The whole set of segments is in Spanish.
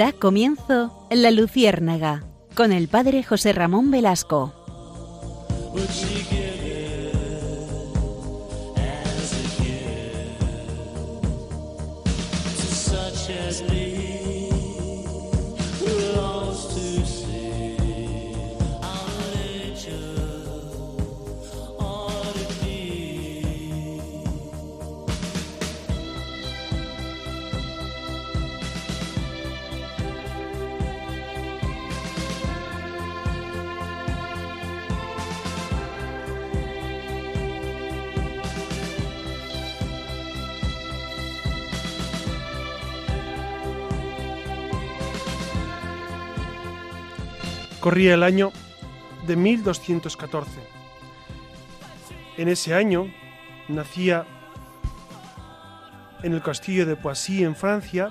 Da comienzo La Luciérnaga con el padre José Ramón Velasco. El año de 1214. En ese año nacía en el castillo de Poissy, en Francia,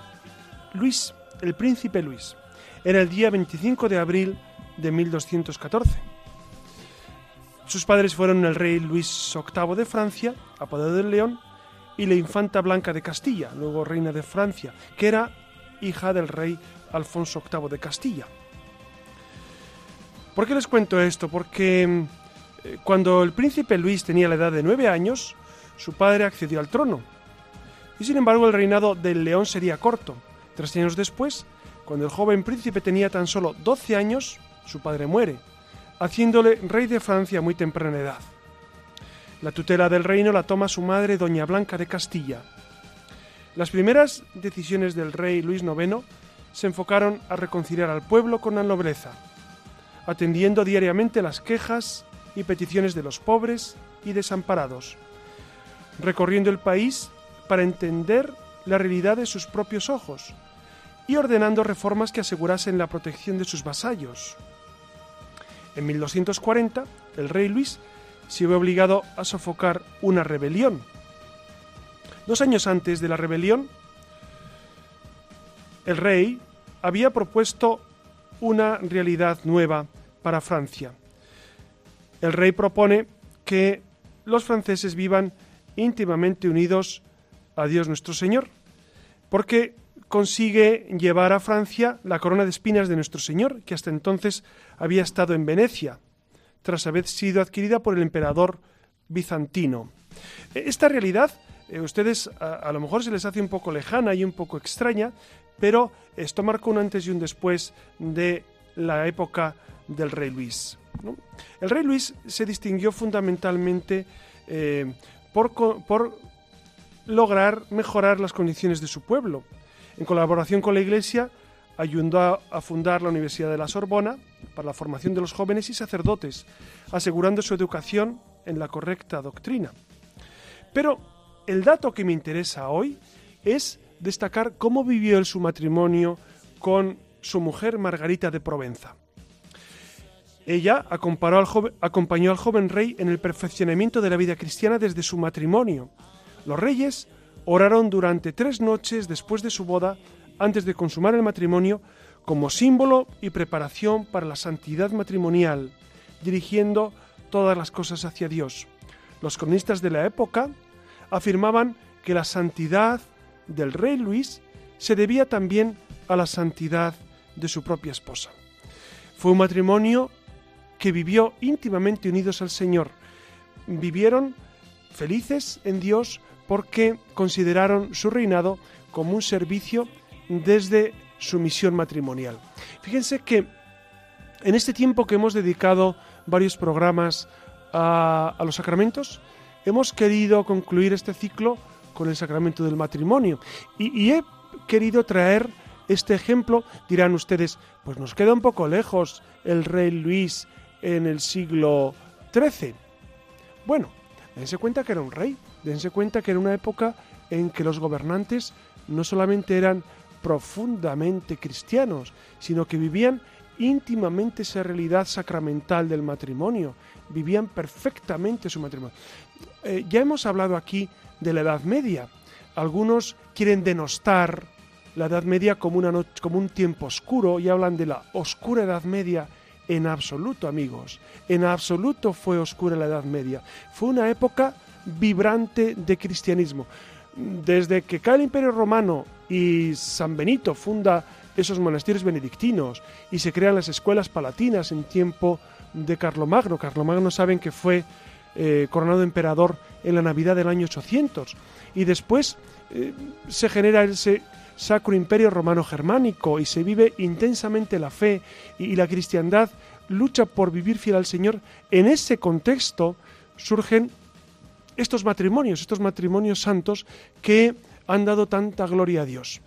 Luis, el príncipe Luis. Era el día 25 de abril de 1214. Sus padres fueron el rey Luis VIII de Francia, apodado del León, y la infanta Blanca de Castilla, luego reina de Francia, que era hija del rey Alfonso VIII de Castilla. ¿Por qué les cuento esto? Porque eh, cuando el príncipe Luis tenía la edad de nueve años, su padre accedió al trono. Y sin embargo el reinado del león sería corto. Tres años después, cuando el joven príncipe tenía tan solo doce años, su padre muere, haciéndole rey de Francia a muy temprana edad. La tutela del reino la toma su madre, doña Blanca de Castilla. Las primeras decisiones del rey Luis IX se enfocaron a reconciliar al pueblo con la nobleza atendiendo diariamente las quejas y peticiones de los pobres y desamparados, recorriendo el país para entender la realidad de sus propios ojos y ordenando reformas que asegurasen la protección de sus vasallos. En 1240, el rey Luis se vio obligado a sofocar una rebelión. Dos años antes de la rebelión, el rey había propuesto una realidad nueva para Francia. El rey propone que los franceses vivan íntimamente unidos a Dios nuestro Señor, porque consigue llevar a Francia la corona de espinas de nuestro Señor, que hasta entonces había estado en Venecia, tras haber sido adquirida por el emperador bizantino. Esta realidad, eh, ustedes a, a, lo mejor se les hace un poco lejana y un poco extraña, pero esto marcó un antes y un después de la época del rey Luis. El rey Luis se distinguió fundamentalmente eh, por, por lograr mejorar las condiciones de su pueblo. En colaboración con la Iglesia, ayudó a, fundar la Universidad de la Sorbona para la formación de los jóvenes y sacerdotes, asegurando su educación en la correcta doctrina. Pero el dato que me interesa hoy es destacar cómo vivió su matrimonio con su mujer Margarita de Provenza. Ella acompañó al joven rey en el perfeccionamiento de la vida cristiana desde su matrimonio. Los reyes oraron durante tres noches después de su boda, antes de consumar el matrimonio, como símbolo y preparación para la santidad matrimonial, dirigiendo todas las cosas hacia Dios. Los cronistas de la época afirmaban que la santidad del rey Luis se debía también a la santidad de su propia esposa. Fue un matrimonio que vivió íntimamente unidos al Señor. Vivieron felices en Dios porque consideraron su reinado como un servicio desde su misión matrimonial. Fíjense que en este tiempo que hemos dedicado varios programas a, los sacramentos, hemos querido concluir este ciclo con el sacramento del matrimonio y he querido traer este ejemplo. Dirán ustedes, pues nos queda un poco lejos el rey Luis en el siglo XIII. Bueno, dense cuenta que era un rey, dense cuenta que era una época en que los gobernantes no solamente eran profundamente cristianos, sino que vivían íntimamente esa realidad sacramental del matrimonio, vivían perfectamente su matrimonio. Eh, ya hemos hablado aquí de la Edad Media. Algunos quieren denostar la Edad Media como, una como un tiempo oscuro y hablan de la oscura Edad Media en absoluto, amigos. En absoluto fue oscura la Edad Media. Fue una época vibrante de cristianismo. Desde que cae el Imperio Romano y San Benito funda esos monasterios benedictinos y se crean las escuelas palatinas en tiempo de Carlomagno. Carlomagno saben que fue eh, coronado emperador en la Navidad del año 800 y después eh, se genera ese Sacro Imperio Romano Germánico y se vive intensamente la fe y la cristiandad lucha por vivir fiel al Señor. En ese contexto surgen estos matrimonios, estos matrimonios santos que han dado tanta gloria a Dios.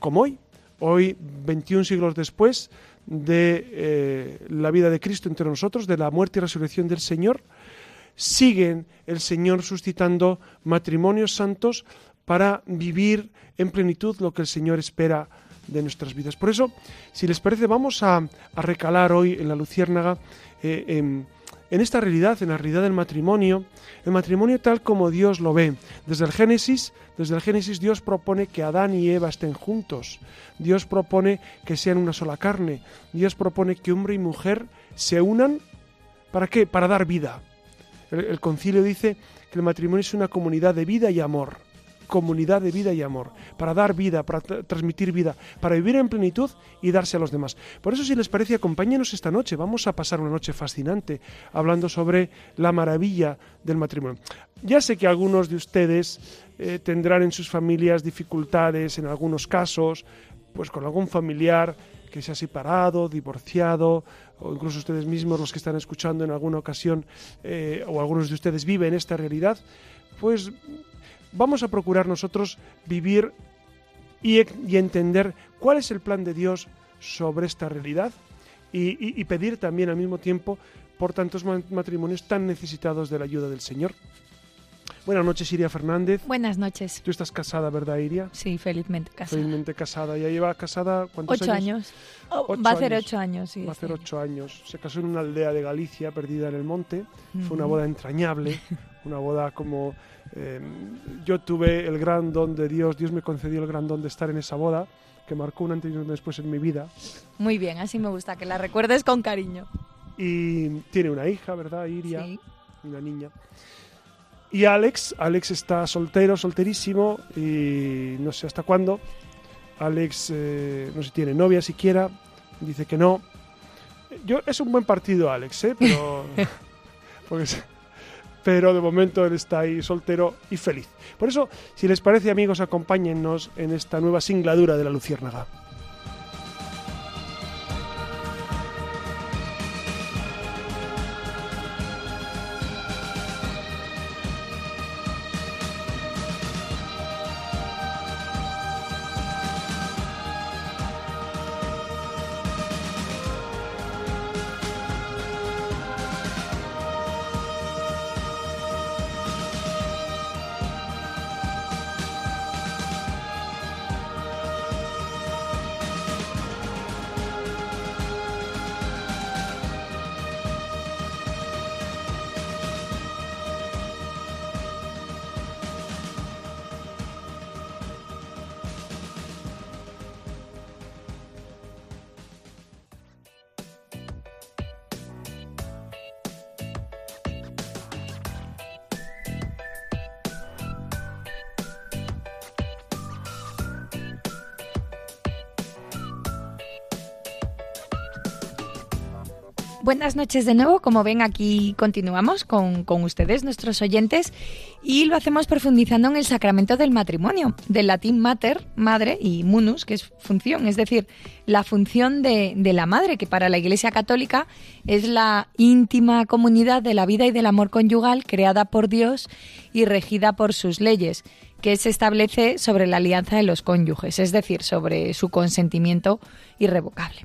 Como hoy, hoy 21 siglos después de eh, la vida de Cristo entre nosotros, de la muerte y resurrección del Señor, siguen el Señor suscitando matrimonios santos para vivir en plenitud lo que el Señor espera de nuestras vidas. Por eso, si les parece, vamos a, recalar hoy en la Luciérnaga eh, en, esta realidad, en la realidad del matrimonio, el matrimonio tal como Dios lo ve. Desde el Génesis, desde el Génesis Dios propone que Adán y Eva estén juntos. Dios propone que sean una sola carne. Dios propone que hombre y mujer se unan ¿para qué? Para dar vida. El concilio dice que el matrimonio es una comunidad de vida y amor comunidad de vida y amor, para dar vida, para transmitir vida, para vivir en plenitud y darse a los demás. Por eso, si les parece, acompáñenos esta noche. Vamos a pasar una noche fascinante hablando sobre la maravilla del matrimonio. Ya sé que algunos de ustedes eh, tendrán en sus familias dificultades, en algunos casos, pues con algún familiar que se ha separado, divorciado, o incluso ustedes mismos, los que están escuchando en alguna ocasión, eh, o algunos de ustedes viven esta realidad, pues vamos a procurar nosotros vivir y, entender cuál es el plan de Dios sobre esta realidad y, pedir también al mismo tiempo por tantos matrimonios tan necesitados de la ayuda del Señor. Buenas noches, Iria Fernández. Buenas noches. Tú estás casada, ¿verdad, Iria? Sí, felizmente casada. Felizmente casada. ¿Ya lleva casada cuántos ocho años? Oh, va a hacer ocho años, sí. Va a hacer ocho años. Se casó en una aldea de Galicia, perdida en el monte. Fue una boda entrañable, una boda como Em, yo tuve el gran don de Dios, Dios me concedió el gran don de estar en esa boda, que marcó un antes y un después en mi vida. Muy bien, así me gusta, que la recuerdes con cariño. Y tiene una hija, ¿verdad? Iria, una niña. Y Alex, Alex está soltero, solterísimo, y no sé hasta cuándo. Alex eh, no sé si tiene novia siquiera, dice que no. Yo, es un buen partido, Alex, ¿eh? pero. pero de momento él está ahí soltero y feliz. Por eso, si les parece amigos, acompáñennos en esta nueva singladura de la Luciérnaga. Buenas noches de nuevo. Como ven, aquí continuamos con, ustedes, nuestros oyentes, y lo hacemos profundizando en el sacramento del matrimonio, del latín mater, madre, y munus, que es función, es decir, la función de, de la madre, que para la Iglesia Católica es la íntima comunidad de la vida y del amor conyugal creada por Dios y regida por sus leyes que se establece sobre la alianza de los cónyuges, es decir, sobre su consentimiento irrevocable.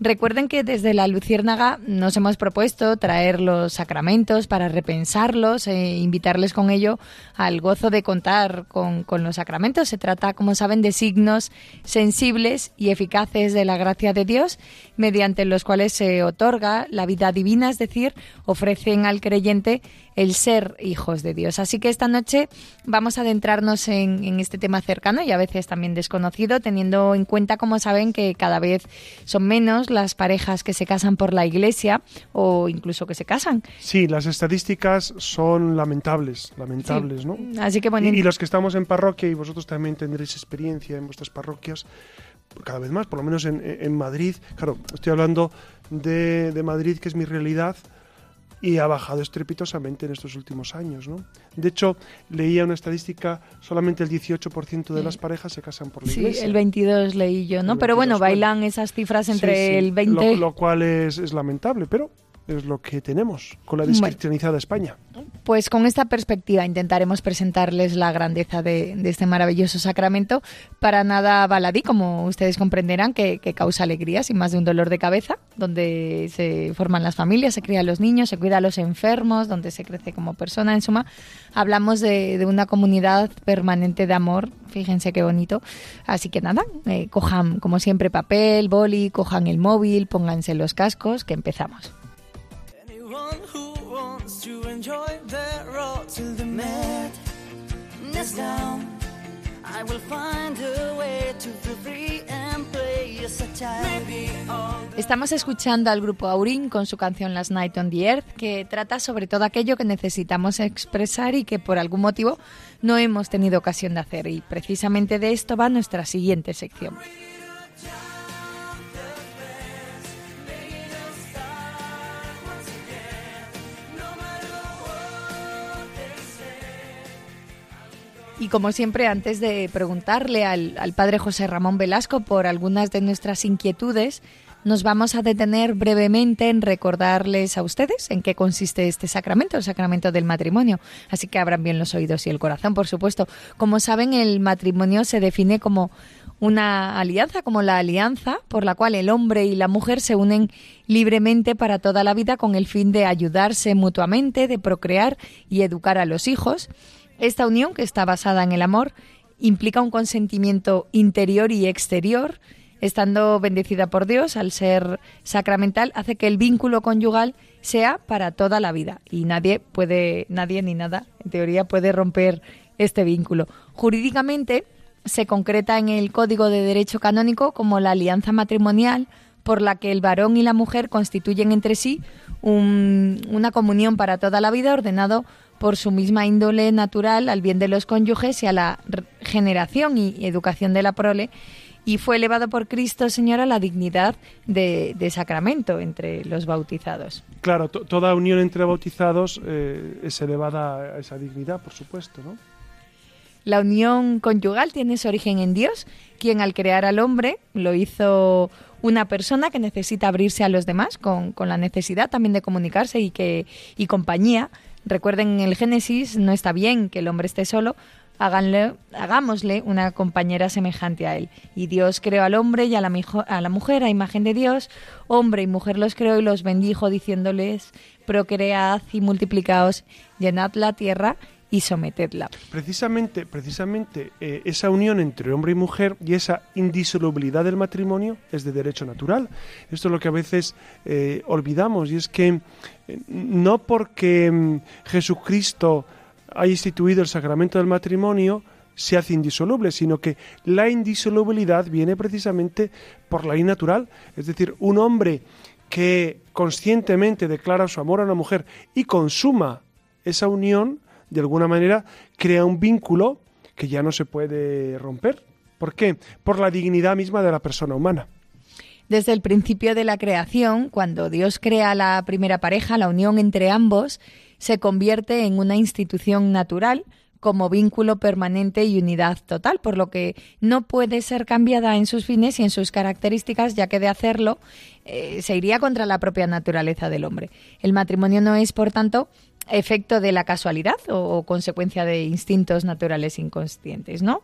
Recuerden que desde la Luciérnaga nos hemos propuesto traer los sacramentos para repensarlos e invitarles con ello al gozo de contar con, con los sacramentos. Se trata, como saben, de signos sensibles y eficaces de la gracia de Dios, mediante los cuales se otorga la vida divina, es decir, ofrecen al creyente el ser hijos de Dios. Así que esta noche vamos a adentrarnos en, este tema cercano y a veces también desconocido, teniendo en cuenta, como saben, que cada vez son menos las parejas que se casan por la iglesia o incluso que se casan. Sí, las estadísticas son lamentables, lamentables, ¿no? Así que bueno. Y, y los que estamos en parroquia y vosotros también tendréis experiencia en vuestras parroquias, cada vez más, por lo menos en, Madrid. Claro, estoy hablando de, de Madrid, que es mi realidad y ha bajado estrepitosamente en estos últimos años. ¿no? De hecho, leía una estadística, solamente el 18% de las parejas se casan por la sí, iglesia. Sí, el 22 leí yo, ¿no? Pero bueno, bailan esas cifras entre el 20... Lo, lo cual es, es lamentable, pero es lo que tenemos con la descristianizada España. Pues con esta perspectiva intentaremos presentarles la grandeza de, este maravilloso sacramento. Para nada baladí, como ustedes comprenderán, que, causa alegría, sin más de un dolor de cabeza, donde se forman las familias, se crían los niños, se cuida a los enfermos, donde se crece como persona. En suma, hablamos de, una comunidad permanente de amor. Fíjense qué bonito. Así que nada, eh, cojan como siempre papel, boli, cojan el móvil, pónganse los cascos, que empezamos. Estamos escuchando al grupo Aurin con su canción Last Night on the Earth, que trata sobre todo aquello que necesitamos expresar y que por algún motivo no hemos tenido ocasión de hacer. Y precisamente de esto va nuestra siguiente sección. Y como siempre, antes de preguntarle al, padre José Ramón Velasco por algunas de nuestras inquietudes, nos vamos a detener brevemente en recordarles a ustedes en qué consiste este sacramento, el sacramento del matrimonio. Así que abran bien los oídos y el corazón, por supuesto. Como saben, el matrimonio se define como una alianza, como la alianza por la cual el hombre y la mujer se unen libremente para toda la vida con el fin de ayudarse mutuamente, de procrear y educar a los hijos esta unión, que está basada en el amor, implica un consentimiento interior y exterior, estando bendecida por Dios al ser sacramental, hace que el vínculo conyugal sea para toda la vida y nadie puede, nadie ni nada, en teoría, puede romper este vínculo. Jurídicamente se concreta en el Código de Derecho Canónico como la alianza matrimonial por la que el varón y la mujer constituyen entre sí una comunión para toda la vida ordenado por su misma índole natural al bien de los cónyuges y a la generación y educación de la prole y fue elevado por Cristo Señor a la dignidad de, sacramento entre los bautizados. Claro, toda unión entre bautizados eh, es elevada a esa dignidad, por supuesto, ¿no? La unión conyugal tiene su origen en Dios, quien al crear al hombre lo hizo una persona que necesita abrirse a los demás, con, con la necesidad también de comunicarse y, que, y compañía, Recuerden, en el Génesis no está bien que el hombre esté solo, háganle, hagámosle una compañera semejante a él. Y Dios creó al hombre y a la, a la mujer a imagen de Dios, hombre y mujer los creó y los bendijo diciéndoles, procread y multiplicaos, llenad la tierra y. Precisamente, precisamente eh, esa unión entre hombre y mujer y esa indisolubilidad del matrimonio es de derecho natural. Esto es lo que a veces eh, olvidamos y es que eh, no porque mm, Jesucristo ha instituido el sacramento del matrimonio, se hace indisoluble, sino que la indisolubilidad viene precisamente por la ley natural. Es decir, un hombre que conscientemente declara su amor a una mujer y consuma esa unión, de alguna manera crea un vínculo que ya no se puede romper. ¿Por qué? Por la dignidad misma de la persona humana. Desde el principio de la creación, cuando Dios crea la primera pareja, la unión entre ambos se convierte en una institución natural como vínculo permanente y unidad total, por lo que no puede ser cambiada en sus fines y en sus características, ya que de hacerlo eh, se iría contra la propia naturaleza del hombre. El matrimonio no es, por tanto, efecto de la casualidad o, consecuencia de instintos naturales inconscientes, ¿no?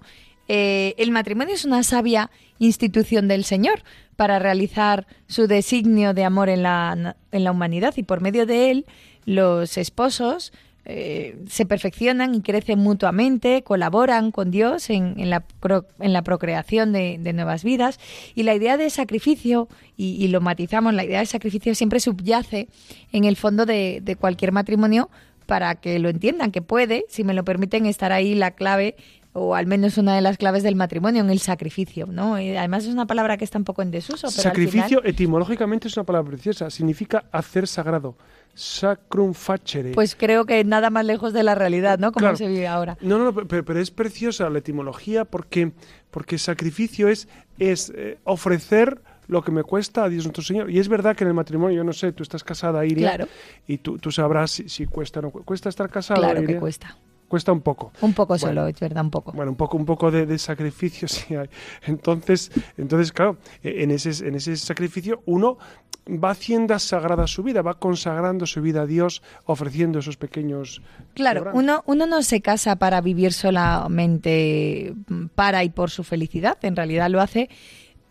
Eh, el matrimonio es una sabia institución del Señor para realizar su designio de amor en la, en la humanidad y por medio de él los esposos eh, se perfeccionan y crecen mutuamente, colaboran con Dios en, la, en la, procreación de, nuevas vidas. Y la idea de sacrificio, y, lo matizamos, la idea de sacrificio siempre subyace en el fondo de, cualquier matrimonio para que lo entiendan, que puede, si me lo permiten, estar ahí la clave o al menos una de las claves del matrimonio, en el sacrificio, ¿no? además es una palabra que está un poco en desuso. Sacrificio etimológicamente es una palabra preciosa, significa hacer sagrado. Sacrum facere. Pues creo que nada más lejos de la realidad, ¿no? Como se vive ahora. No, no, pero, pero, es preciosa la etimología porque, porque sacrificio es, es eh, ofrecer lo que me cuesta a Dios nuestro Señor. Y es verdad que en el matrimonio, yo no sé, tú estás casada, Iria, Claro. y tú, tú sabrás si, si cuesta o no cu- cuesta estar casada. Claro que cuesta. Cuesta un poco. Un poco Bueno. solo, es verdad, un poco. Bueno, un poco, un poco de, de sacrificio sí hay. Entonces, entonces claro, e- en ese, en ese sacrificio uno va haciendo sagrada su vida, va consagrando su vida a Dios, ofreciendo esos pequeños. Claro, uno, uno no se casa para vivir solamente para y por su felicidad, en realidad lo hace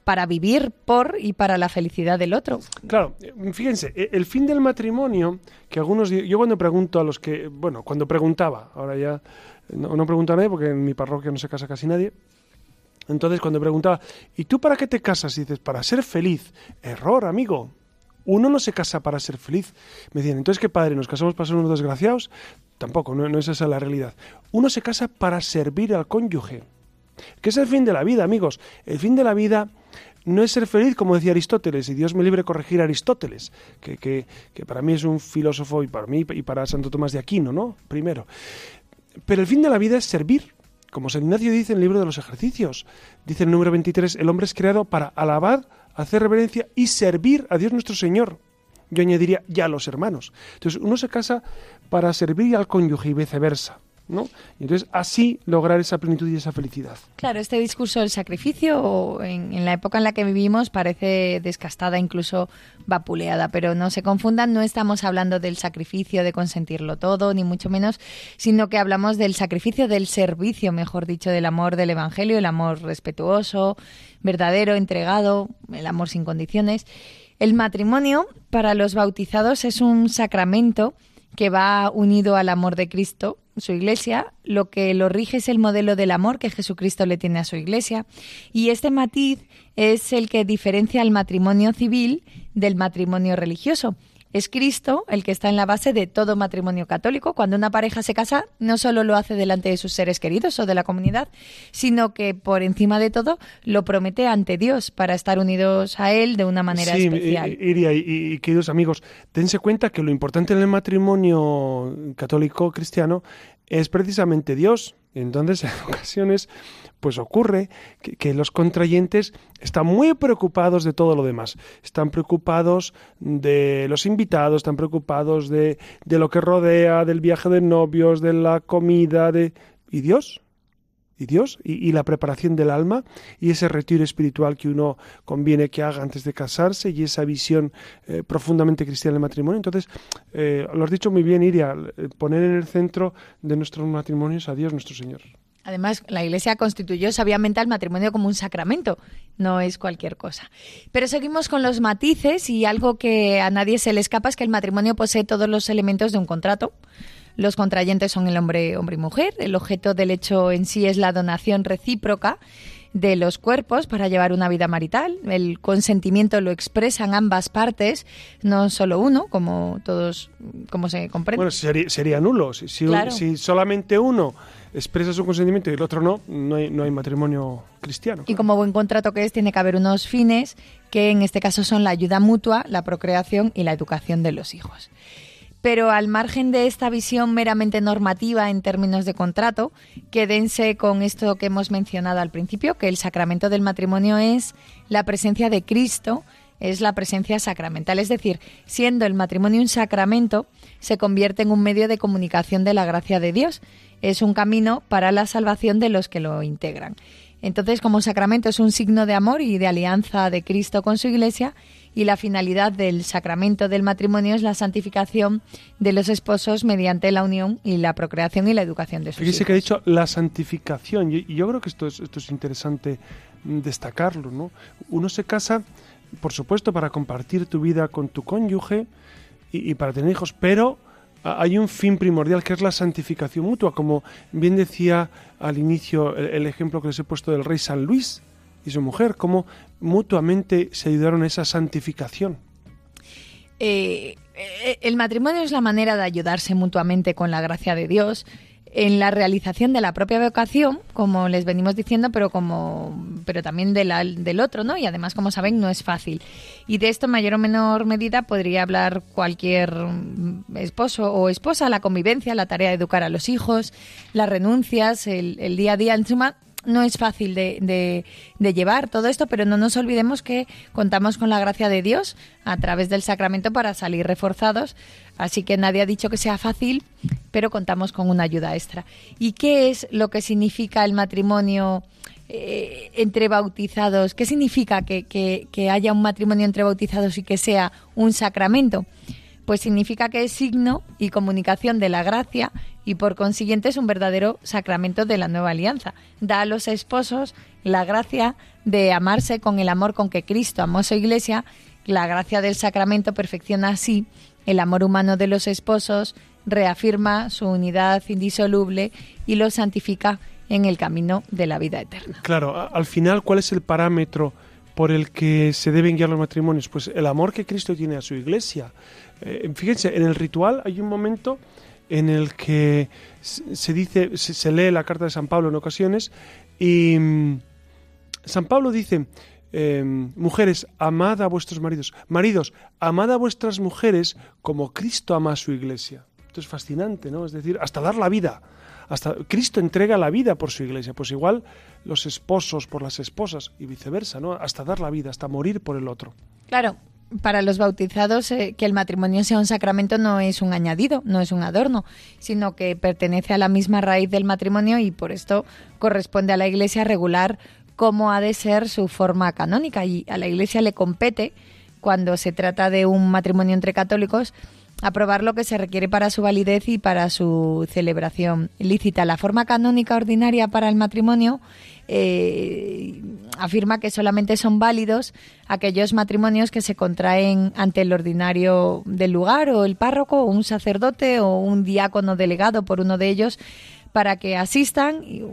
para vivir por y para la felicidad del otro. Claro, fíjense, e- el fin del matrimonio, que algunos, yo cuando pregunto a los que, bueno, cuando preguntaba, ahora ya no, no pregunto a nadie porque en mi parroquia no se casa casi nadie, entonces cuando preguntaba, ¿y tú para qué te casas? Y dices, para ser feliz. Error, amigo. Uno no se casa para ser feliz. Me decían, entonces qué padre, ¿nos casamos para ser unos desgraciados? Tampoco, no, no es esa la realidad. Uno se casa para servir al cónyuge. ¿Qué es el fin de la vida, amigos? El fin de la vida no es ser feliz, como decía Aristóteles, y Dios me libre corregir a Aristóteles, que, que, que para mí es un filósofo y para mí y para Santo Tomás de Aquino, ¿no? Primero. Pero el fin de la vida es servir. Como San Ignacio dice en el libro de los ejercicios, dice el número 23, el hombre es creado para alabar, hacer reverencia y servir a Dios nuestro Señor. Yo añadiría ya a los hermanos. Entonces uno se casa para servir al cónyuge y viceversa. ¿No? Entonces así lograr esa plenitud y esa felicidad. Claro, este discurso del sacrificio en, en la época en la que vivimos parece descastada, incluso vapuleada, pero no se confundan, no estamos hablando del sacrificio de consentirlo todo, ni mucho menos, sino que hablamos del sacrificio del servicio, mejor dicho, del amor del Evangelio, el amor respetuoso, verdadero, entregado, el amor sin condiciones. El matrimonio para los bautizados es un sacramento que va unido al amor de Cristo, su iglesia, lo que lo rige es el modelo del amor que Jesucristo le tiene a su iglesia, y este matiz es el que diferencia al matrimonio civil del matrimonio religioso. Es Cristo el que está en la base de todo matrimonio católico. Cuando una pareja se casa, no solo lo hace delante de sus seres queridos o de la comunidad, sino que por encima de todo lo promete ante Dios para estar unidos a Él de una manera sí, especial. Iria y, y queridos amigos, dense cuenta que lo importante en el matrimonio católico cristiano es precisamente Dios. Entonces, en ocasiones, pues ocurre que, los contrayentes están muy preocupados de todo lo demás. Están preocupados de los invitados, están preocupados de, de lo que rodea, del viaje de novios, de la comida, de... ¿Y Dios? Y Dios y, la preparación del alma y ese retiro espiritual que uno conviene que haga antes de casarse y esa visión eh, profundamente cristiana del matrimonio. Entonces, eh, lo has dicho muy bien, Iria, poner en el centro de nuestros matrimonios a Dios nuestro Señor. Además, la Iglesia constituyó sabiamente al matrimonio como un sacramento, no es cualquier cosa. Pero seguimos con los matices y algo que a nadie se le escapa es que el matrimonio posee todos los elementos de un contrato. Los contrayentes son el hombre, hombre y mujer. El objeto del hecho en sí es la donación recíproca de los cuerpos para llevar una vida marital. El consentimiento lo expresan ambas partes, no solo uno, como todos, como se comprende. Bueno, sería, sería nulo. Si, si, Claro. si, solamente uno expresa su consentimiento y el otro no, no hay, no hay matrimonio cristiano. Y como buen contrato que es, tiene que haber unos fines que en este caso son la ayuda mutua, la procreación y la educación de los hijos. Pero al margen de esta visión meramente normativa en términos de contrato, quédense con esto que hemos mencionado al principio, que el sacramento del matrimonio es la presencia de Cristo, es la presencia sacramental. Es decir, siendo el matrimonio un sacramento, se convierte en un medio de comunicación de la gracia de Dios. Es un camino para la salvación de los que lo integran. Entonces, como sacramento es un signo de amor y de alianza de Cristo con su Iglesia, y la finalidad del sacramento del matrimonio es la santificación de los esposos mediante la unión y la procreación y la educación de sus Fíjese hijos. que ha dicho la santificación, y yo creo que esto es, esto es interesante mm, destacarlo, ¿no? Uno se casa, por supuesto, para compartir tu vida con tu cónyuge y, y para tener hijos, pero hay un fin primordial que es la santificación mutua, como bien decía al inicio el, el ejemplo que les he puesto del rey San Luis y su mujer, cómo mutuamente se ayudaron a esa santificación. Eh, eh, el matrimonio es la manera de ayudarse mutuamente con la gracia de Dios en la realización de la propia vocación, como les venimos diciendo, pero como pero también de del otro, ¿no? Y además, como saben, no es fácil. Y de esto, en mayor o menor medida, podría hablar cualquier mm, esposo o esposa, la convivencia, la tarea de educar a los hijos, las renuncias, el, el día a día, en suma, no es fácil de, de, llevar todo esto, pero no nos olvidemos que contamos con la gracia de Dios a través del sacramento para salir reforzados. Así que nadie ha dicho que sea fácil, pero contamos con una ayuda extra. ¿Y qué es lo que significa el matrimonio eh, entre bautizados? ¿Qué significa que, que haya un matrimonio entre bautizados y que sea un sacramento? Pues significa que es signo y comunicación de la gracia y por consiguiente es un verdadero sacramento de la nueva alianza. Da a los esposos la gracia de amarse con el amor con que Cristo amó su iglesia. La gracia del sacramento perfecciona así el amor humano de los esposos, reafirma su unidad indisoluble y lo santifica en el camino de la vida eterna. Claro, al final, ¿cuál es el parámetro por el que se deben guiar los matrimonios? Pues el amor que Cristo tiene a su iglesia. Eh, fíjense, en el ritual hay un momento en el que se dice, se, lee la carta de San Pablo en ocasiones y mm, San Pablo dice, em, mujeres, amad a vuestros maridos. Maridos, amad a vuestras mujeres como Cristo ama a su iglesia. Esto es fascinante, ¿no? Es decir, hasta dar la vida. Hasta Cristo entrega la vida por su iglesia. Pues igual los esposos por las esposas y viceversa, ¿no? Hasta dar la vida, hasta morir por el otro. Claro, para los bautizados eh, que el matrimonio sea un sacramento no es un añadido, no es un adorno, sino que pertenece a la misma raíz del matrimonio y por esto corresponde a la Iglesia regular cómo ha de ser su forma canónica y a la Iglesia le compete cuando se trata de un matrimonio entre católicos aprobar lo que se requiere para su validez y para su celebración lícita. La forma canónica ordinaria para el matrimonio eh, afirma que solamente son válidos aquellos matrimonios que se contraen ante el ordinario del lugar o el párroco o un sacerdote o un diácono delegado por uno de ellos para que asistan y,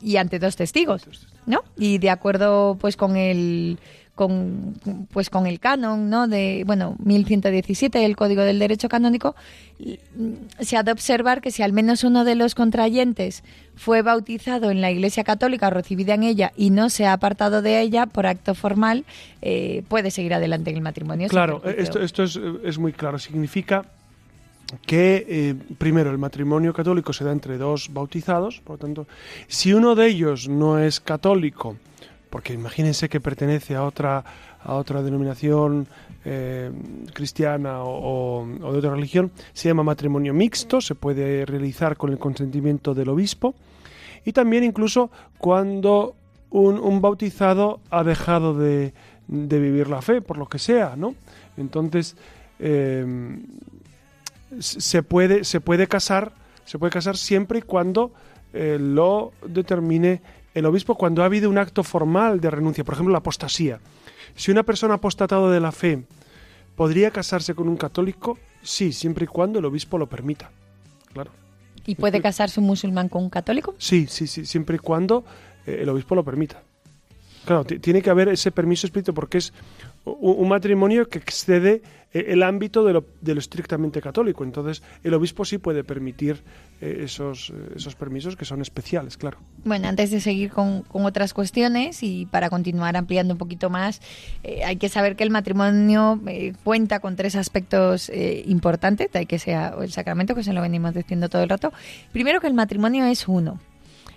y ante dos testigos, ¿no? Y de acuerdo pues con el con pues con el canon no de bueno 1117 el código del derecho canónico se ha de observar que si al menos uno de los contrayentes fue bautizado en la Iglesia Católica o recibida en ella y no se ha apartado de ella por acto formal eh, puede seguir adelante en el matrimonio claro esto esto es, es, muy claro. Significa que eh, primero el matrimonio católico se da entre dos bautizados por lo tanto si uno de ellos no es católico porque imagínense que pertenece a otra, a otra denominación eh, cristiana o, de otra religión, se llama matrimonio mixto, se puede realizar con el consentimiento del obispo y también incluso cuando un, bautizado ha dejado de, vivir la fe, por lo que sea, ¿no? Entonces, eh, se, puede, se puede casar, se puede casar siempre y cuando eh, lo determine el obispo cuando ha habido un acto formal de renuncia, por ejemplo la apostasía. Si una persona ha apostatado de la fe, ¿podría casarse con un católico? Sí, siempre y cuando el obispo lo permita. Claro. ¿Y puede casarse un musulmán con un católico? Sí, sí, sí, siempre y cuando eh, el obispo lo permita. Claro, tiene que haber ese permiso espíritu porque es un matrimonio que excede eh, el ámbito de lo, de lo, estrictamente católico. Entonces, el obispo sí puede permitir eh, esos, eh, esos permisos que son especiales, claro. Bueno, antes de seguir con, otras cuestiones y para continuar ampliando un poquito más, hay que saber que el matrimonio cuenta con tres aspectos importantes, hay que sea el sacramento, que se lo venimos diciendo todo el rato. Primero, que el matrimonio es uno.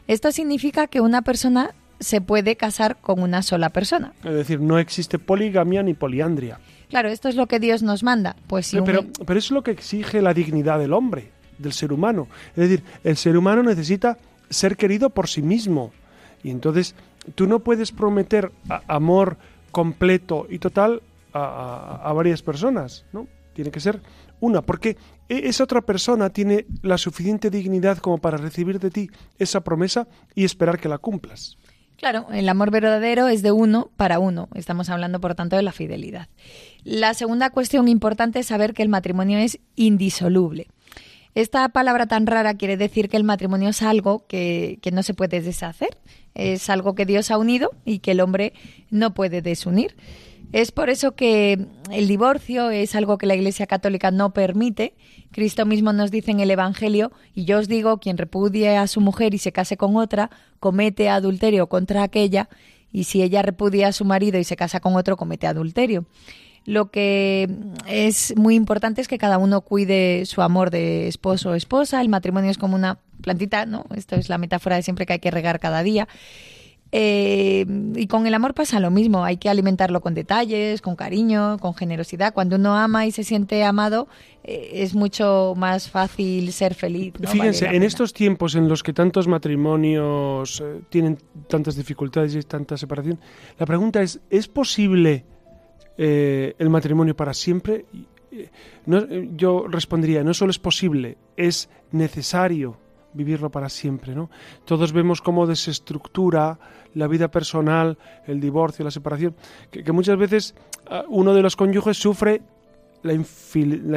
Esto significa que una persona se puede casar con una sola persona. Es decir, no existe poligamia ni poliandria. Claro, esto es lo que Dios nos manda. Pues pero, pero, eso es lo que exige la dignidad del hombre, del ser humano. Es decir, el ser humano necesita ser querido por sí mismo. Y entonces tú no puedes prometer amor completo y total a, a, varias personas, ¿no? Tiene que ser una, porque e, esa otra persona tiene la suficiente dignidad como para recibir de ti esa promesa y esperar que la cumplas. Claro, el amor verdadero es de uno para uno. Estamos hablando, por tanto, de la fidelidad. La segunda cuestión importante es saber que el matrimonio es indisoluble. Esta palabra tan rara quiere decir que el matrimonio es algo que, que, no se puede deshacer, es algo que Dios ha unido y que el hombre no puede desunir. Es por eso que el divorcio es algo que la Iglesia Católica no permite. Cristo mismo nos dice en el Evangelio, y yo os digo, quien repudie a su mujer y se case con otra, comete adulterio contra aquella, y si ella repudia a su marido y se casa con otro, comete adulterio. Lo que es muy importante es que cada uno cuide su amor de esposo o esposa. El matrimonio es como una plantita, ¿no? Esto es la metáfora de siempre que hay que regar cada día. Eh, y con el amor pasa lo mismo, hay que alimentarlo con detalles, con cariño, con generosidad. Cuando uno ama y se siente amado, eh, es mucho más fácil ser feliz. Fíjense, en estos tiempos en los que tantos matrimonios eh, tienen tantas dificultades y tanta separación, la pregunta es, ¿es posible el matrimonio para siempre? yo respondería, no solo es posible, es necesario vivirlo para siempre. ¿no? Todos vemos cómo desestructura la vida personal, el divorcio, la separación, que, muchas veces ah, uno de los cónyuges sufre la,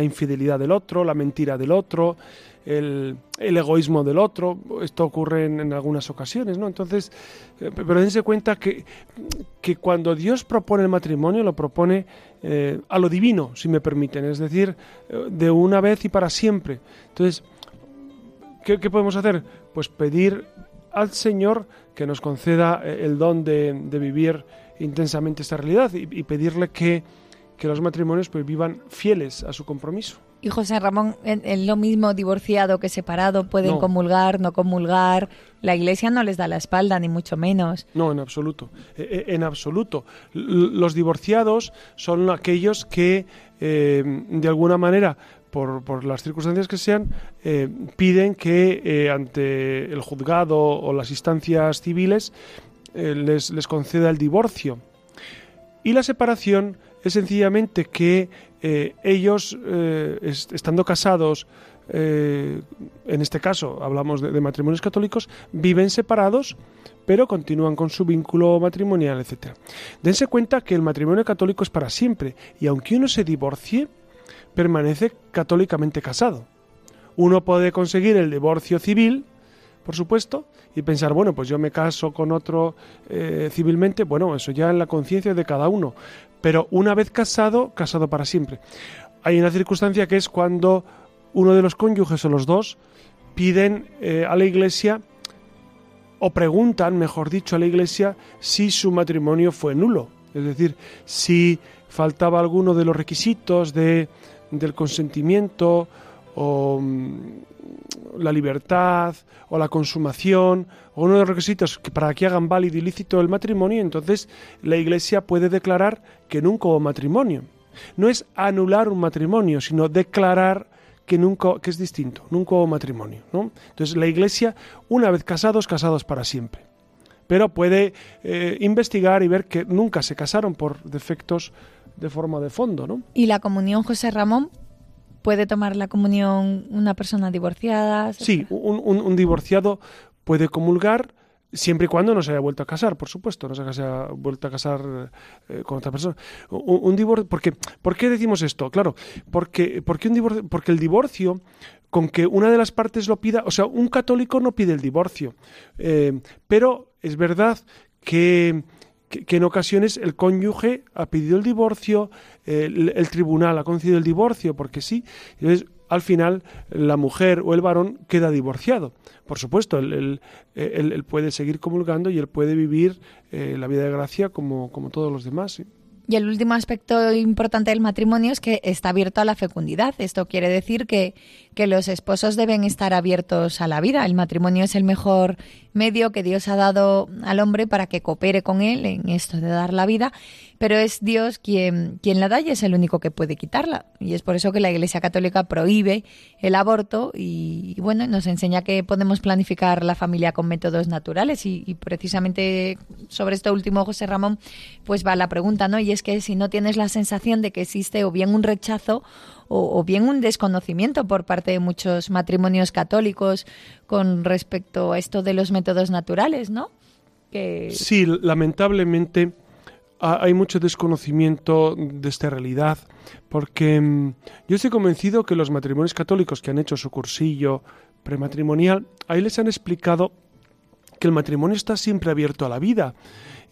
infidelidad del otro, la mentira del otro, el, egoísmo del otro. Esto ocurre en, algunas ocasiones, ¿no? Entonces, eh, pero dense cuenta que, que, cuando Dios propone el matrimonio, lo propone eh, a lo divino, si me permiten, es decir, eh, de una vez y para siempre. Entonces, ¿qué, podemos hacer? Pues pedir al Señor que nos conceda eh, el don de, vivir intensamente esta realidad y, pedirle que, que, los matrimonios pues vivan fieles a su compromiso. Y José Ramón, en, lo mismo divorciado que separado, pueden comulgar, no comulgar. La Iglesia no les da la espalda, ni mucho menos. No, en absoluto. Eh, eh, en absoluto. Los divorciados son aquellos que, de alguna manera, por, las circunstancias que sean, eh, piden que eh, ante el juzgado o las instancias civiles eh, les, les, conceda el divorcio. Y la separación es sencillamente que ellos, estando casados, en este caso hablamos de, de, matrimonios católicos, viven separados, pero continúan con su vínculo matrimonial, etc. Dense cuenta que el matrimonio católico es para siempre, y aunque uno se divorcie, permanece católicamente casado. Uno puede conseguir el divorcio civil, por supuesto, y pensar, bueno, pues yo me caso con otro eh, civilmente, bueno, eso ya en la conciencia de cada uno. Pero una vez casado, casado para siempre. Hay una circunstancia que es cuando uno de los cónyuges o los dos piden eh, a la iglesia o preguntan, mejor dicho, a la iglesia si su matrimonio fue nulo. Es decir, si faltaba alguno de los requisitos de del consentimiento o mm, la libertad o la consumación o uno de los requisitos para que hagan válido y lícito el matrimonio, entonces la Iglesia puede declarar que nunca hubo matrimonio. No es anular un matrimonio, sino declarar que nunca que es distinto, nunca hubo matrimonio, ¿no? Entonces la Iglesia, una vez casados, casados para siempre. Pero puede eh, investigar y ver que nunca se casaron por defectos de forma de fondo, ¿no? ¿Y la comunión, José Ramón? ¿Puede tomar la comunión una persona divorciada? Sí, un, divorciado puede comulgar siempre y cuando no se haya vuelto a casar, por supuesto, no se haya vuelto a casar eh, con otra persona. Un, divorcio, porque, ¿por qué decimos esto? Claro, porque, porque, un divorcio, porque el divorcio, con que una de las partes lo pida, o sea, un católico no pide el divorcio, eh, pero es verdad que que, en ocasiones el cónyuge ha pedido el divorcio, el, tribunal ha concedido el divorcio porque sí, entonces al final la mujer o el varón queda divorciado. Por supuesto, él, puede seguir comulgando y él puede vivir eh, la vida de gracia como, como todos los demás. Y el último aspecto importante del matrimonio es que está abierto a la fecundidad. Esto quiere decir que, que los esposos deben estar abiertos a la vida. El matrimonio es el mejor medio que Dios ha dado al hombre para que coopere con él en esto de dar la vida, pero es Dios quien, quien la da y es el único que puede quitarla. Y es por eso que la Iglesia Católica prohíbe el aborto y, bueno, nos enseña que podemos planificar la familia con métodos naturales y, y, precisamente sobre esto último, José Ramón, pues va la pregunta, ¿no? Y es que si no tienes la sensación de que existe o bien un rechazo o, bien un desconocimiento por parte de muchos matrimonios católicos con respecto a esto de los métodos naturales, ¿no? Que... Sí, lamentablemente hay mucho desconocimiento de esta realidad, porque mm, yo estoy convencido que los matrimonios católicos que han hecho su cursillo prematrimonial, ahí les han explicado que el matrimonio está siempre abierto a la vida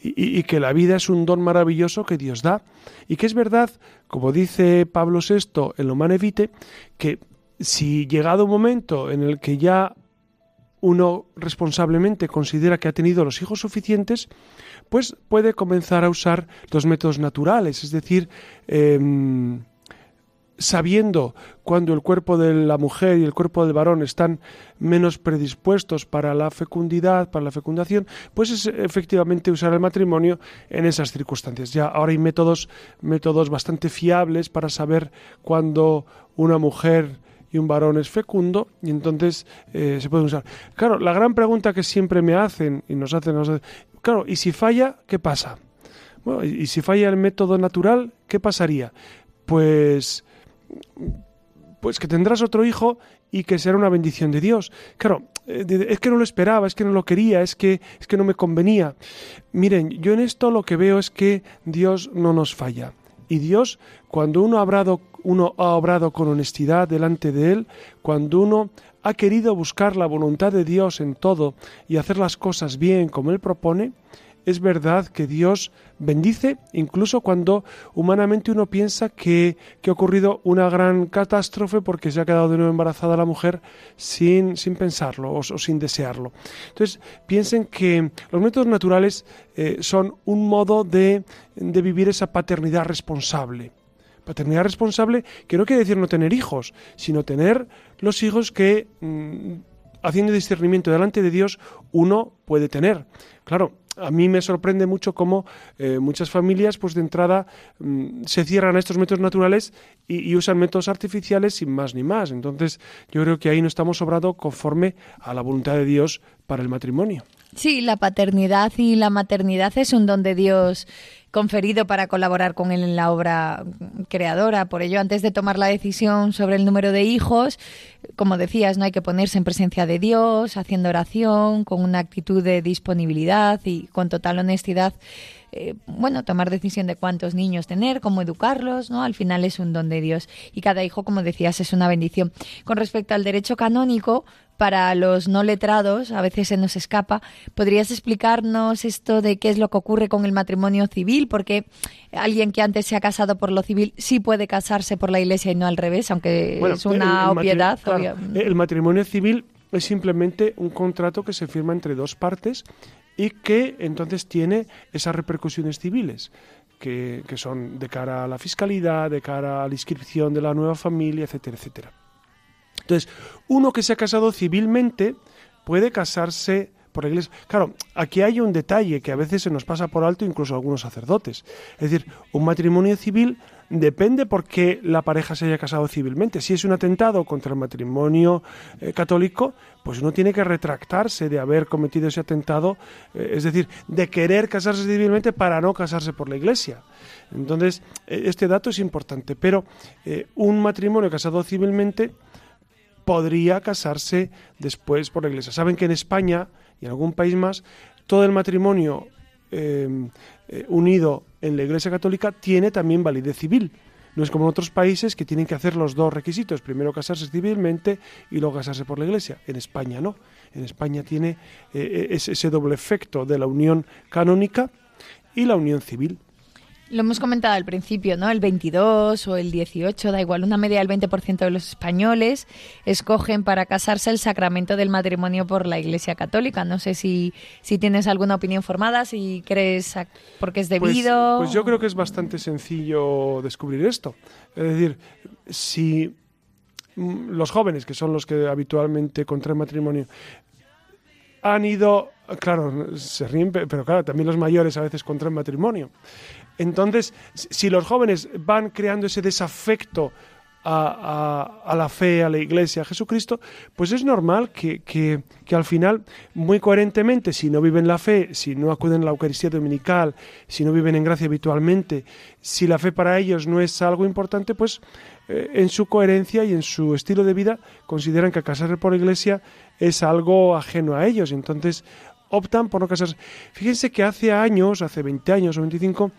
y, que la vida es un don maravilloso que Dios da. Y que es verdad, como dice Pablo VI en lo Manevite, que si llegado un momento en el que ya uno responsablemente considera que ha tenido los hijos suficientes, pues puede comenzar a usar los métodos naturales, es decir, em, sabiendo cuando el cuerpo de la mujer y el cuerpo del varón están menos predispuestos para la fecundidad, para la fecundación, pues es efectivamente usar el matrimonio en esas circunstancias. Ya ahora hay métodos, métodos bastante fiables para saber cuándo una mujer y un varón es fecundo y entonces eh, se puede usar. Claro, la gran pregunta que siempre me hacen y nos hacen, nos hacen claro, ¿y si falla, qué pasa? Bueno, y si falla el método natural, ¿qué pasaría? Pues pues que tendrás otro hijo y que será una bendición de Dios. Claro, eh, es que no lo esperaba, es que no lo quería, es que, es que no me convenía. Miren, yo en esto lo que veo es que Dios no nos falla. Y Dios, cuando uno ha obrado, uno ha obrado con honestidad delante de Él, cuando uno ha querido buscar la voluntad de Dios en todo y hacer las cosas bien como Él propone, es verdad que Dios bendice incluso cuando humanamente uno piensa que, ha ocurrido una gran catástrofe porque se ha quedado de nuevo embarazada la mujer sin, sin pensarlo o, sin desearlo. Entonces, piensen que los métodos naturales eh, son un modo de, de vivir esa paternidad responsable. Paternidad responsable que no quiere decir no tener hijos, sino tener los hijos que, mm, haciendo discernimiento delante de Dios, uno puede tener. Claro, a mí me sorprende mucho cómo eh, muchas familias, pues de entrada, mm, se cierran a estos métodos naturales y, usan métodos artificiales sin más ni más. Entonces, yo creo que ahí no estamos sobrado conforme a la voluntad de Dios para el matrimonio. Sí, la paternidad y la maternidad es un don de Dios conferido para colaborar con él en la obra creadora. Por ello, antes de tomar la decisión sobre el número de hijos, como decías, no hay que ponerse en presencia de Dios, haciendo oración, con una actitud de disponibilidad y con total honestidad. Eh, bueno, tomar decisión de cuántos niños tener, cómo educarlos, ¿no? Al final es un don de Dios y cada hijo, como decías, es una bendición. Con respecto al derecho canónico, para los no letrados, a veces se nos escapa. ¿Podrías explicarnos esto de qué es lo que ocurre con el matrimonio civil? Porque alguien que antes se ha casado por lo civil sí puede casarse por la iglesia y no al revés, aunque es una obviedad. el matrimonio civil es simplemente un contrato que se firma entre dos partes y que entonces tiene esas repercusiones civiles. Que, que son de cara a la fiscalidad, de cara a la inscripción de la nueva familia, etcétera, etcétera. Entonces, uno que se ha casado civilmente puede casarse por la iglesia. Claro, aquí hay un detalle que a veces se nos pasa por alto incluso algunos sacerdotes. Es decir, un matrimonio civil depende por qué la pareja se haya casado civilmente. Si es un atentado contra el matrimonio eh, católico, pues uno tiene que retractarse de haber cometido ese atentado, eh, es decir, de querer casarse civilmente para no casarse por la iglesia. Entonces, eh, este dato es importante, pero un matrimonio casado civilmente podría casarse después por la iglesia. Saben que en España y en algún país más, todo el matrimonio em, eh, unido en la iglesia católica tiene también validez civil. No es como en otros países que tienen que hacer los dos requisitos, primero casarse civilmente y luego casarse por la iglesia. En España no. En España tiene eh, ese doble efecto de la unión canónica y la unión civil. Lo hemos comentado al principio, ¿no? El 22 o el 18, da igual, una media del 20% de los españoles escogen para casarse el sacramento del matrimonio por la Iglesia Católica. No sé si, si tienes alguna opinión formada, si crees por qué es pues, debido. Pues, yo creo que es bastante sencillo descubrir esto. Es decir, si mm, los jóvenes, que son los que habitualmente contraen matrimonio, han ido, claro, se ríen, pero claro, también los mayores a veces contraen matrimonio. Entonces, si los jóvenes van creando ese desafecto a, la fe, a la iglesia, a Jesucristo, pues es normal que, al final, muy coherentemente, si no viven la fe, si no acuden a la Eucaristía Dominical, si no viven en gracia habitualmente, si la fe para ellos no es algo importante, pues eh, en su coherencia y en su estilo de vida consideran que casarse por iglesia es algo ajeno a ellos. Entonces optan por no casarse. Fíjense que hace años, hace 20 años o 25,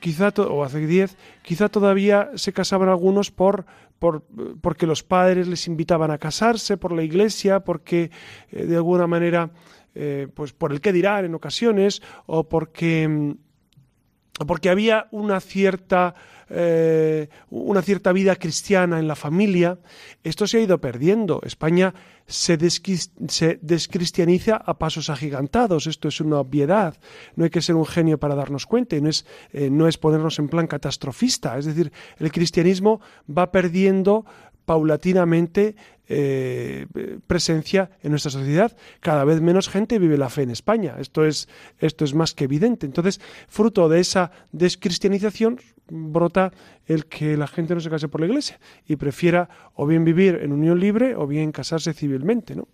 quizá o hace 10, quizá todavía se casaban algunos por, por, porque los padres les invitaban a casarse por la iglesia, porque eh, de alguna manera, eh, pues por el que dirán en ocasiones, o porque mm, porque había una cierta, eh, una cierta vida cristiana en la familia, esto se ha ido perdiendo. España se, descristianiza a pasos agigantados, esto es una obviedad, no hay que ser un genio para darnos cuenta, y no es, eh, no es ponernos en plan catastrofista, es decir, el cristianismo va perdiendo paulatinamente eh, presencia en nuestra sociedad. Cada vez menos gente vive la fe en España. Esto es, esto es más que evidente. Entonces, fruto de esa descristianización, brota el que la gente no se case por la iglesia y prefiera o bien vivir en unión libre o bien casarse civilmente, ¿no?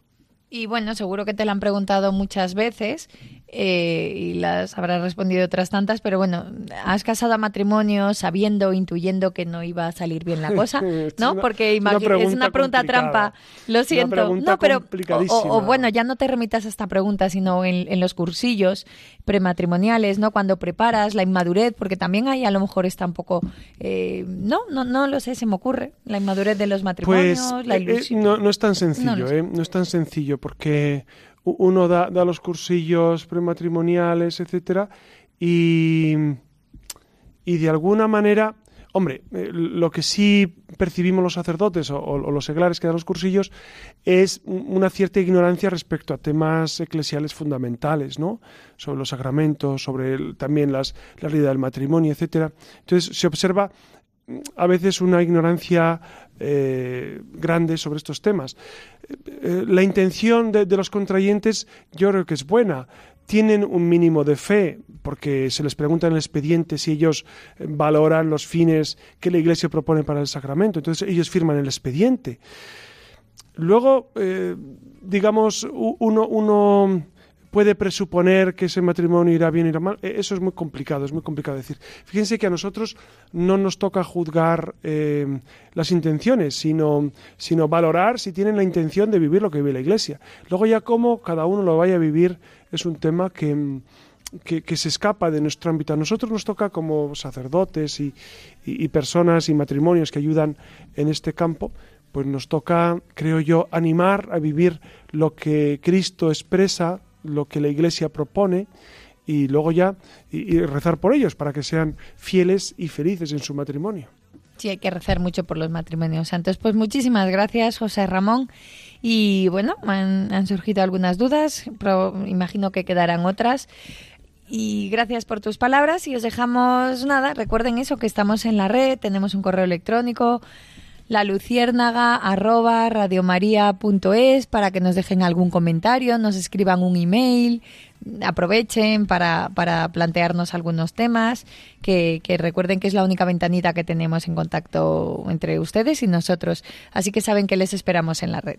Y bueno, seguro que te lo han preguntado muchas veces eh, y las habrás respondido otras tantas, pero bueno, has casado a matrimonio sabiendo, intuyendo que no iba a salir bien la cosa, ¿no? Porque es una pregunta trampa, lo siento. no, pero o, bueno, ya no te remitas a esta pregunta, sino en, los cursillos prematrimoniales, ¿no? Cuando preparas la inmadurez, porque también ahí a lo mejor está un poco, eh, no, no, no lo sé, se me ocurre, la inmadurez de los matrimonios, pues, la eh, ilusión. no, no, es tan sencillo, no, no es tan sencillo, porque uno da, los cursillos prematrimoniales, etcétera, y, y de alguna manera, hombre, eh, lo que sí percibimos los sacerdotes o, los seglares que dan los cursillos es una cierta ignorancia respecto a temas eclesiales fundamentales, ¿no? Sobre los sacramentos, sobre también las, la realidad del matrimonio, etcétera. Entonces se observa a veces una ignorancia eh, grande sobre estos temas. Eh, la intención de, los contrayentes yo creo que es buena. Tienen un mínimo de fe, porque se les pregunta en el expediente si ellos valoran los fines que la Iglesia propone para el sacramento. Entonces ellos firman el expediente. Luego, eh, digamos, uno, uno puede presuponer que ese matrimonio irá bien o irá mal. Eh, eso es muy complicado, es muy complicado decir. Fíjense que a nosotros no nos toca juzgar eh, las intenciones, sino, sino valorar si tienen la intención de vivir lo que vive la Iglesia. Luego ya cómo cada uno lo vaya a vivir es un tema que, que, se escapa de nuestro ámbito. A nosotros nos toca como sacerdotes y personas y matrimonios que ayudan en este campo, pues nos toca, creo yo, animar a vivir lo que Cristo expresa lo que la Iglesia propone y luego ya y, rezar por ellos para que sean fieles y felices en su matrimonio. Sí, hay que rezar mucho por los matrimonios santos. Pues muchísimas gracias, José Ramón. Y bueno, han, han surgido algunas dudas, pero imagino que quedarán otras. Y gracias por tus palabras y os dejamos nada. Recuerden eso, que estamos en la red, tenemos un correo electrónico la luciérnaga arroba radiomaria.es para que nos dejen algún comentario, nos escriban un email, aprovechen para, para plantearnos algunos temas, que, que, recuerden que es la única ventanita que tenemos en contacto entre ustedes y nosotros. Así que saben que les esperamos en la red.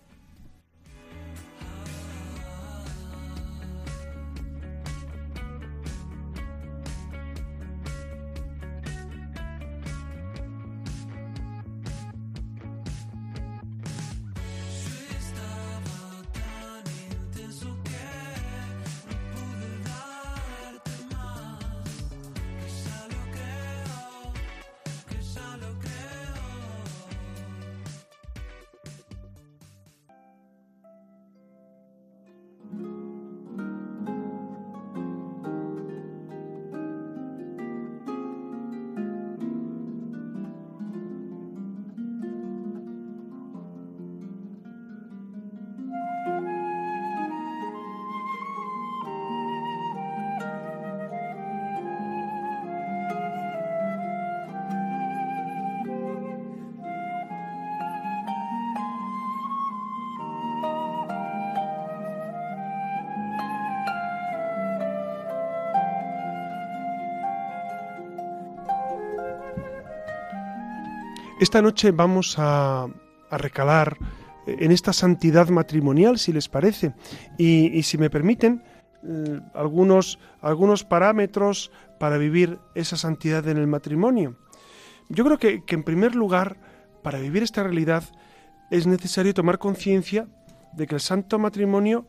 Esta noche vamos a, recalar en esta santidad matrimonial, si les parece, y, si me permiten, eh, algunos, algunos parámetros para vivir esa santidad en el matrimonio. Yo creo que en primer lugar, para vivir esta realidad, es necesario tomar conciencia de que el santo matrimonio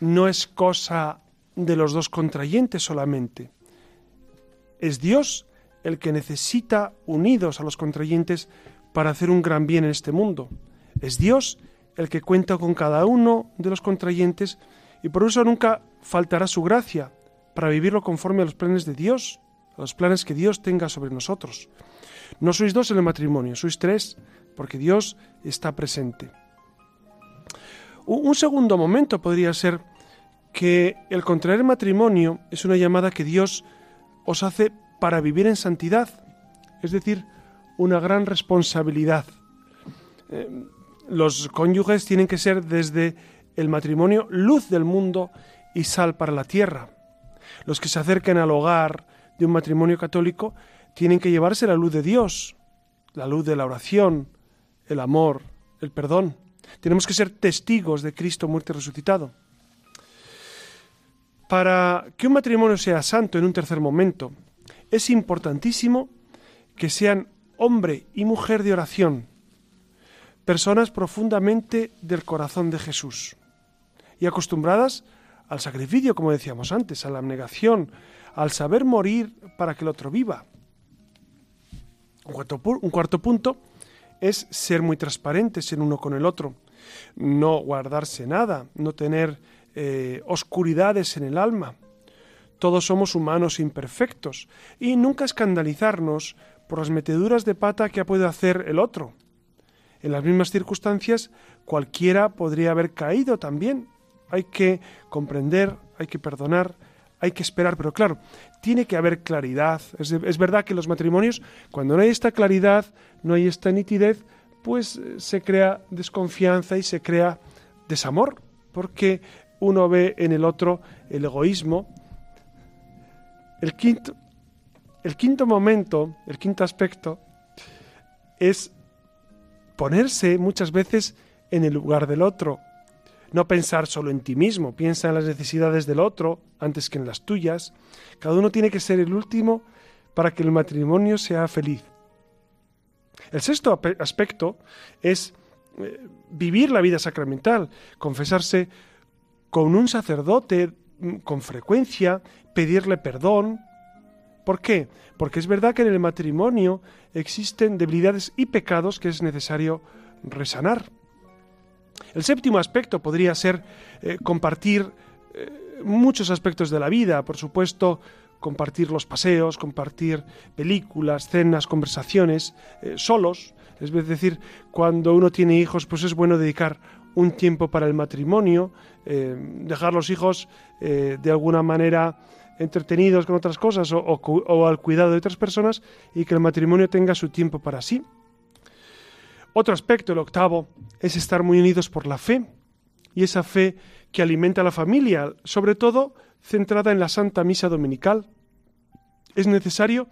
no es cosa de los dos contrayentes solamente. Es Dios el que necesita unidos a los contrayentes para hacer un gran bien en este mundo. Es Dios el que cuenta con cada uno de los contrayentes y por eso nunca faltará su gracia para vivirlo conforme a los planes de Dios, a los planes que Dios tenga sobre nosotros. No sois dos en el matrimonio, sois tres, porque Dios está presente. Un segundo momento podría ser que el contraer matrimonio es una llamada que Dios os hace para vivir en santidad, es decir, una gran responsabilidad. Eh, los cónyuges tienen que ser desde el matrimonio luz del mundo y sal para la tierra. Los que se acerquen al hogar de un matrimonio católico tienen que llevarse la luz de Dios, la luz de la oración, el amor, el perdón. Tenemos que ser testigos de Cristo muerto y resucitado. Para que un matrimonio sea santo en un tercer momento, es importantísimo que sean hombre y mujer de oración, personas profundamente del corazón de Jesús y acostumbradas al sacrificio, como decíamos antes, a la abnegación, al saber morir para que el otro viva. Un cuarto, un cuarto punto es ser muy transparentes en uno con el otro, no guardarse nada, no tener eh, oscuridades en el alma. Todos somos humanos imperfectos y nunca escandalizarnos por las meteduras de pata que ha podido hacer el otro. En las mismas circunstancias, cualquiera podría haber caído también. Hay que comprender, hay que perdonar, hay que esperar, pero claro, tiene que haber claridad. Es, verdad que los matrimonios, cuando no hay esta claridad, no hay esta nitidez, pues eh, se crea desconfianza y se crea desamor, porque uno ve en el otro el egoísmo. El quinto, el quinto momento, el quinto aspecto, es ponerse muchas veces en el lugar del otro. No pensar solo en ti mismo, piensa en las necesidades del otro antes que en las tuyas. Cada uno tiene que ser el último para que el matrimonio sea feliz. El sexto aspecto es eh, vivir la vida sacramental, confesarse con un sacerdote con frecuencia, pedirle perdón, ¿Por qué? Porque es verdad que en el matrimonio existen debilidades y pecados que es necesario resanar. El séptimo aspecto podría ser eh, compartir eh, muchos aspectos de la vida, por supuesto, compartir los paseos, compartir películas, cenas, conversaciones, eh, solos. Es decir, cuando uno tiene hijos, pues es bueno dedicar un tiempo para el matrimonio, dejar los hijos de alguna manera entretenidos con otras cosas o, al cuidado de otras personas y que el matrimonio tenga su tiempo para sí. Otro aspecto, el octavo, es estar muy unidos por la fe y esa fe que alimenta a la familia, sobre todo centrada en la Santa Misa Dominical. Es necesario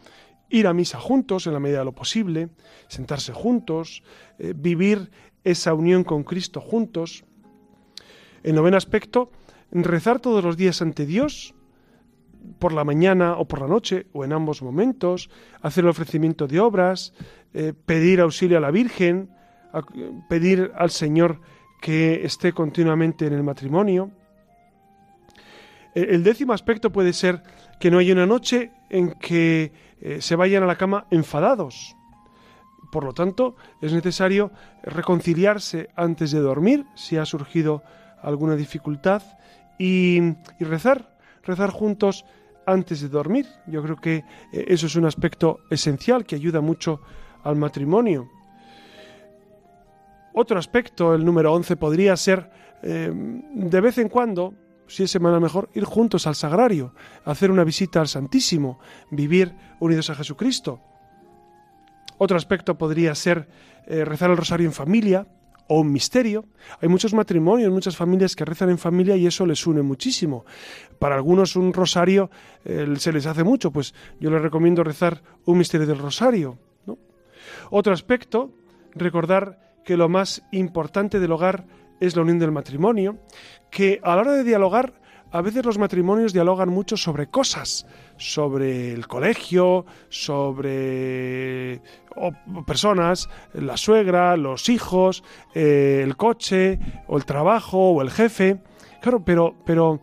ir a misa juntos en la medida de lo posible, sentarse juntos, eh, vivir esa unión con Cristo juntos. El noveno aspecto, rezar todos los días ante Dios, por la mañana o por la noche o en ambos momentos, hacer el ofrecimiento de obras, eh, pedir auxilio a la Virgen, pedir al Señor que esté continuamente en el matrimonio. El décimo aspecto puede ser que no haya una noche en que eh, se vayan a la cama enfadados. Por lo tanto, es necesario reconciliarse antes de dormir si ha surgido alguna dificultad y rezar rezar juntos antes de dormir. Yo creo que eh, eso es un aspecto esencial que ayuda mucho al matrimonio. Otro aspecto, el número 11, podría ser eh, de vez en cuando, si es semana mejor, ir juntos al sagrario, hacer una visita al Santísimo, vivir unidos a Jesucristo. Otro aspecto podría ser eh, rezar el rosario en familia, o un misterio. Hay muchos matrimonios, muchas familias que rezan en familia y eso les une muchísimo. Para algunos un rosario eh, se les hace mucho, pues yo les recomiendo rezar un misterio del rosario. Otro aspecto, recordar que lo más importante del hogar es la unión del matrimonio, que a la hora de dialogar a veces los matrimonios dialogan mucho sobre cosas, sobre el colegio, sobre personas, la suegra, los hijos, eh, el coche, o el trabajo, o el jefe. Claro, pero, pero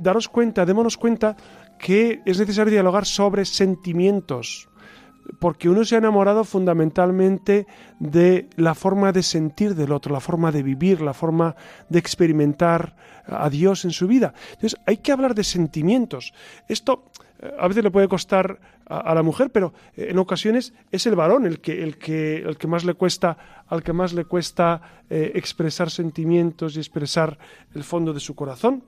daros cuenta, démonos cuenta que es necesario dialogar sobre sentimientos, porque uno se ha enamorado fundamentalmente de la forma de sentir del otro, la forma de vivir, la forma de experimentar a Dios en su vida. Entonces, hay que hablar de sentimientos. Esto a veces le puede costar a, la mujer, pero en ocasiones es el varón el que, el que, el que más le cuesta, al que más le cuesta expresar sentimientos y expresar el fondo de su corazón.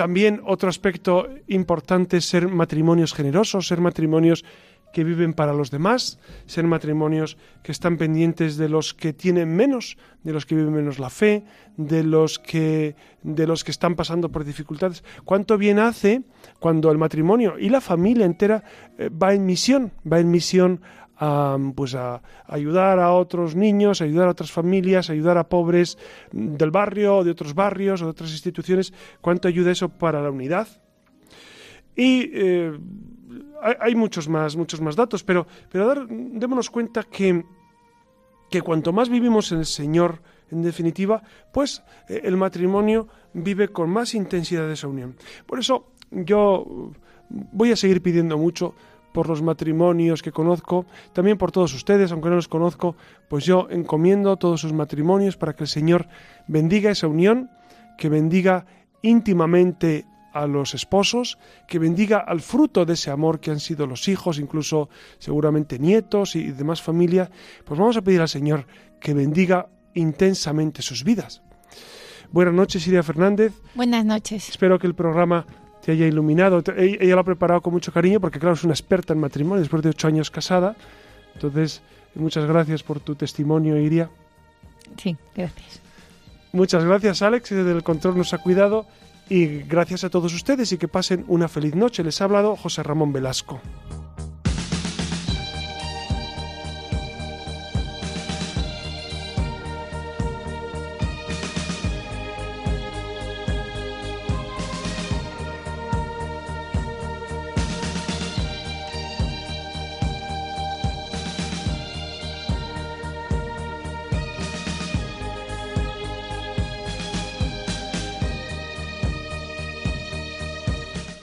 También otro aspecto importante es ser matrimonios generosos, ser matrimonios que viven para los demás, ser matrimonios que están pendientes de los que tienen menos, de los que viven menos la fe, de los que de los que están pasando por dificultades. Cuánto bien hace cuando el matrimonio y la familia entera eh, va en misión, va en misión a, pues a, ayudar a otros niños, ayudar a otras familias, ayudar a pobres del barrio, de otros barrios o de otras instituciones. ¿Cuánto ayuda eso para la unidad? Y eh, hay, muchos más, muchos más datos, pero, pero démonos cuenta que, que cuanto más vivimos en el Señor, en definitiva, pues eh, el matrimonio vive con más intensidad esa unión. Por eso yo voy a seguir pidiendo mucho por los matrimonios que conozco, también por todos ustedes, aunque no los conozco, pues yo encomiendo todos sus matrimonios para que el Señor bendiga esa unión, que bendiga íntimamente a los esposos, que bendiga al fruto de ese amor que han sido los hijos, incluso seguramente nietos y demás familia, pues vamos a pedir al Señor que bendiga intensamente sus vidas. Buenas noches, Iria Fernández. Buenas noches. Espero que el programa te haya iluminado. Ella lo ha preparado con mucho cariño porque, claro, es una experta en matrimonio después de ocho años casada. Entonces, muchas gracias por tu testimonio, Iria. Sí, gracias. Muchas gracias, Alex, desde el control nos ha cuidado. Y gracias a todos ustedes y que pasen una feliz noche. Les ha hablado José Ramón Velasco.